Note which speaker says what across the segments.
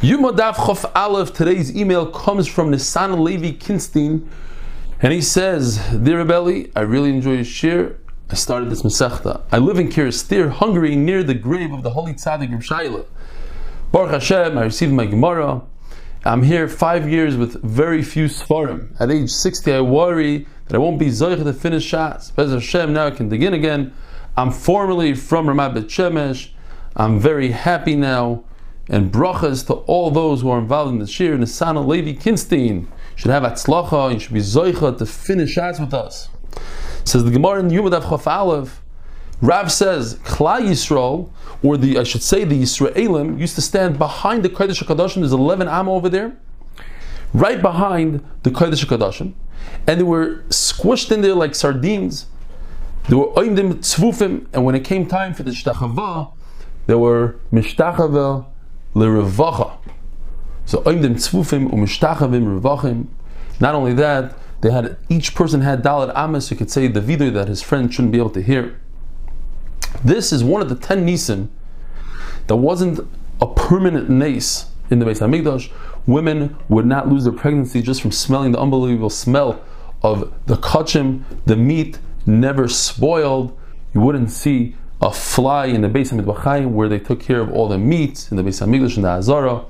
Speaker 1: Yumadav Chof Aleph, today's email comes from Nisan Levi Kinstein, and he says, Dear Rebelli, I really enjoy your shir. I started this Masechta. I live in Kerestir, Hungary, near the grave of the Holy Tzaddik Reb Shaila. Baruch Hashem, I received my Gemara. I'm here five years with very few Sfarim. At age 60, I worry that I won't be Zoich to finish Shas. Bez Hashem, now I can begin again. I'm formerly from Ramat Bet Shemesh. I'm very happy now and brachas to all those who are involved in the shir. Nisana Levi Kinstein should have atzlacha and should be zoicha to finish Shas with us. Says the Gemara in Yomad Chaf Aleph. Rav says Klal Yisrael, or the I should say the Yisraelim, used to stand behind the Kodesh Hakadoshim. There's 11 Amma over there, right behind the Kodesh Hakadoshim, and they were squished in there like sardines. They were oimdim tzvufim, and when it came time for the shtachava, they were mishtachava l'revacha. So oimdim tzvufim umishtachavim revachim. Not only that, they had each person had dalit amas. You could say the vidur that his friend shouldn't be able to hear. This is one of the ten nisim that wasn't a permanent nace in the Beis Hamikdash. Women would not lose their pregnancy just from smelling the unbelievable smell of the kachim, the meat never spoiled. You wouldn't see a fly in the Beis Hamikdash where they took care of all the meats in the Beis Hamikdash and the Azara.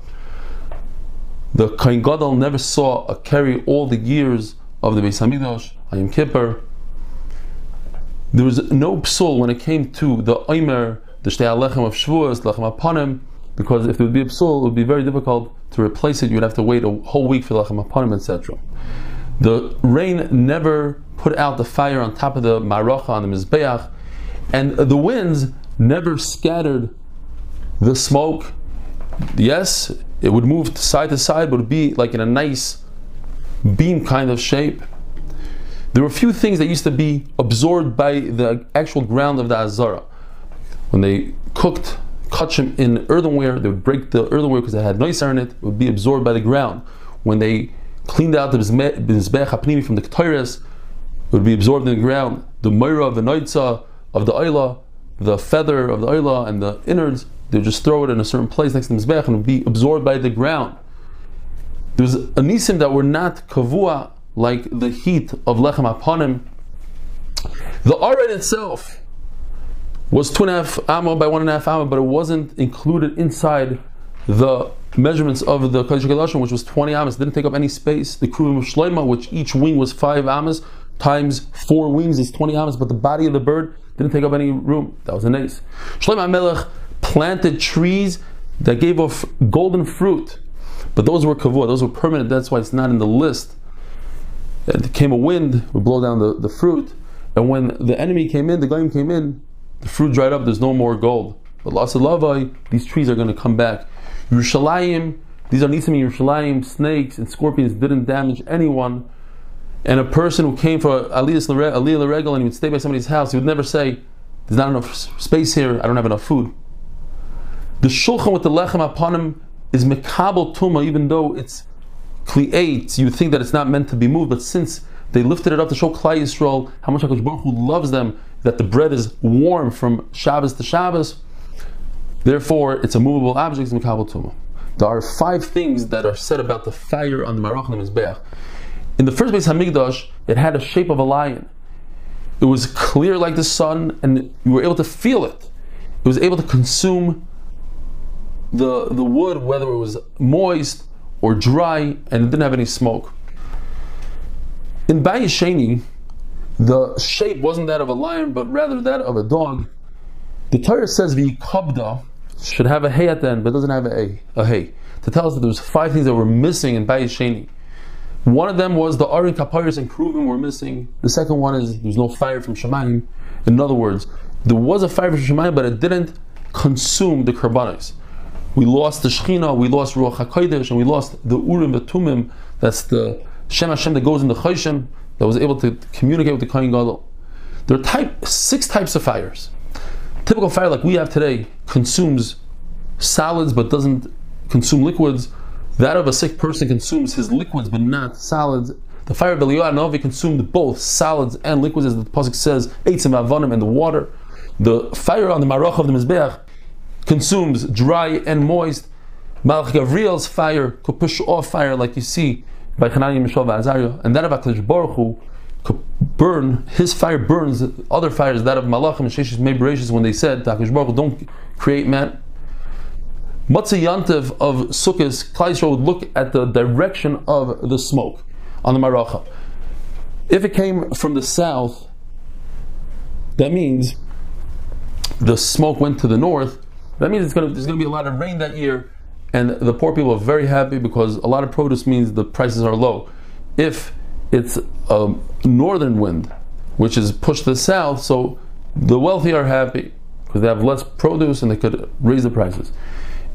Speaker 1: The Kohen Gadol never saw a carry all the years of the Beis Hamikdash, Yom Kippur. There was no psul when it came to the Omer, the Shtei HaLechem of Shavuos, Lechem Apanim, because if there would be a psul, it would be very difficult to replace it. You'd have to wait a whole week for Lechem Apanim, etc. The rain never put out the fire on top of the Maracha on the Mizbeach, and the winds never scattered the smoke. Yes, it would move side to side, but it would be like in a nice beam kind of shape. There were a few things that used to be absorbed by the actual ground of the Azara. When they cooked kachim in earthenware, they would break the earthenware because it had noise in it, it would be absorbed by the ground. When they cleaned out the Mizbech HaPnimi from the Ketores, it would be absorbed in the ground. The Moira of the Noitza, of the Oila, the feather of the Oila, and the innards, they just throw it in a certain place next to the Mizbech and be absorbed by the ground. There was a nisim that were not kavua like the heat of lechem apanim. The arid itself was two and a half amma by one and a half amma, but it wasn't included inside the measurements of the Kodesh which was 20 amas. Didn't take up any space. The Kruvim of Shloima, which each wing was 5 amas, times 4 wings is 20 amas, but the body of the bird didn't take up any room. That was a nice. Shloima Melech planted trees that gave off golden fruit, but those were kavua, those were permanent, that's why it's not in the list. It came a wind, would blow down the, the fruit, and when the enemy came in, the goyim came in, the fruit dried up, there's no more gold. But Lasalavai, these trees are going to come back. Yerushalayim, these are Nisim Yerushalayim, snakes and scorpions didn't damage anyone. And a person who came for Aliyah Laregel and he would stay by somebody's house, he would never say, There's not enough space here, I don't have enough food. The shulchan with the lechem upon him is mekabel tuma, even though it's kli'ate, you think that it's not meant to be moved, but since they lifted it up to show Klal Yisrael how much HaKadosh Baruch Hu loves them, that the bread is warm from Shabbos to Shabbos, Therefore, it's a movable object in Kabul Tumah. There are five things that are said about the fire on the Marach and the Mizbeach. In the first Beis Hamikdash, it had a shape of a lion. It was clear like the sun, and you were able to feel it. It was able to consume the, the wood, whether it was moist or dry, and it didn't have any smoke. In Bayis Sheni, the shape wasn't that of a lion, but rather that of a dog. The Torah says the kabda should have a hay at the end, but doesn't have a, a hay. To tell us that there was five things that were missing in Bayis Sheni. One of them was the Aron Kapores and Kruvim were missing. The second one is there's no fire from Shemayim. In other words, there was a fire from Shemayim, but it didn't consume the Karbanos. We lost the Shechina, we lost Ruach HaKodesh, and we lost the Urim Betumim, that's the Shem Hashem that goes in the Choshen, that was able to communicate with the Kohen Gadol. There are type, six types of fires typical fire like we have today consumes solids but doesn't consume liquids. That of a sick person consumes his liquids but not solids. The fire of Eliyahu Novi consumed both solids and liquids, as the pasuk says, eitzim avonim and the water. The fire on the marach of the mizbeach consumes dry and moist. Malach Gavriel's fire could push off fire like you see by Hananiah, Mishael, and Azariah, and that of HaKadosh Baruch Hu could burn, his fire burns other fires, that of Malachim and Sheshis Mebreshis when they said, HaKadosh Baruch Hu, don't create man. Matzah of Sukkot, Klai would look at the direction of the smoke on the Maracha. If it came from the south, that means the smoke went to the north. That means gonna, there's going to be a lot of rain that year, and the poor people are very happy because a lot of produce means the prices are low. If it's a northern wind, which is pushed to the south, so the wealthy are happy because they have less produce and they could raise the prices.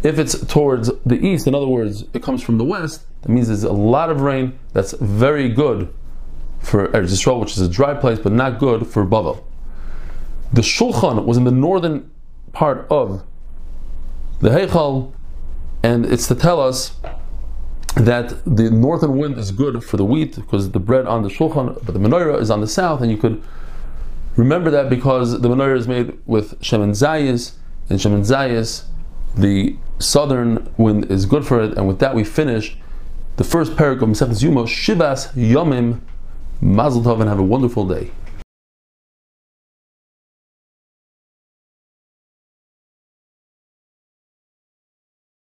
Speaker 1: If it's towards the east, in other words, it comes from the west, that means there's a lot of rain. That's very good for Eretz Yisrael, which is a dry place, but not good for Bavel. The Shulchan was in the northern part of the Heichal, and it's to tell us that the northern wind is good for the wheat because the bread on the Shulchan, but the menorah is on the south, and you could remember that because the menorah is made with Shemin Zayis, and Shemin Zayis, the southern wind is good for it, and with that we finish the first parak of Masechet Yoma, Shivas Yomim, Mazel Tov, and have a wonderful day.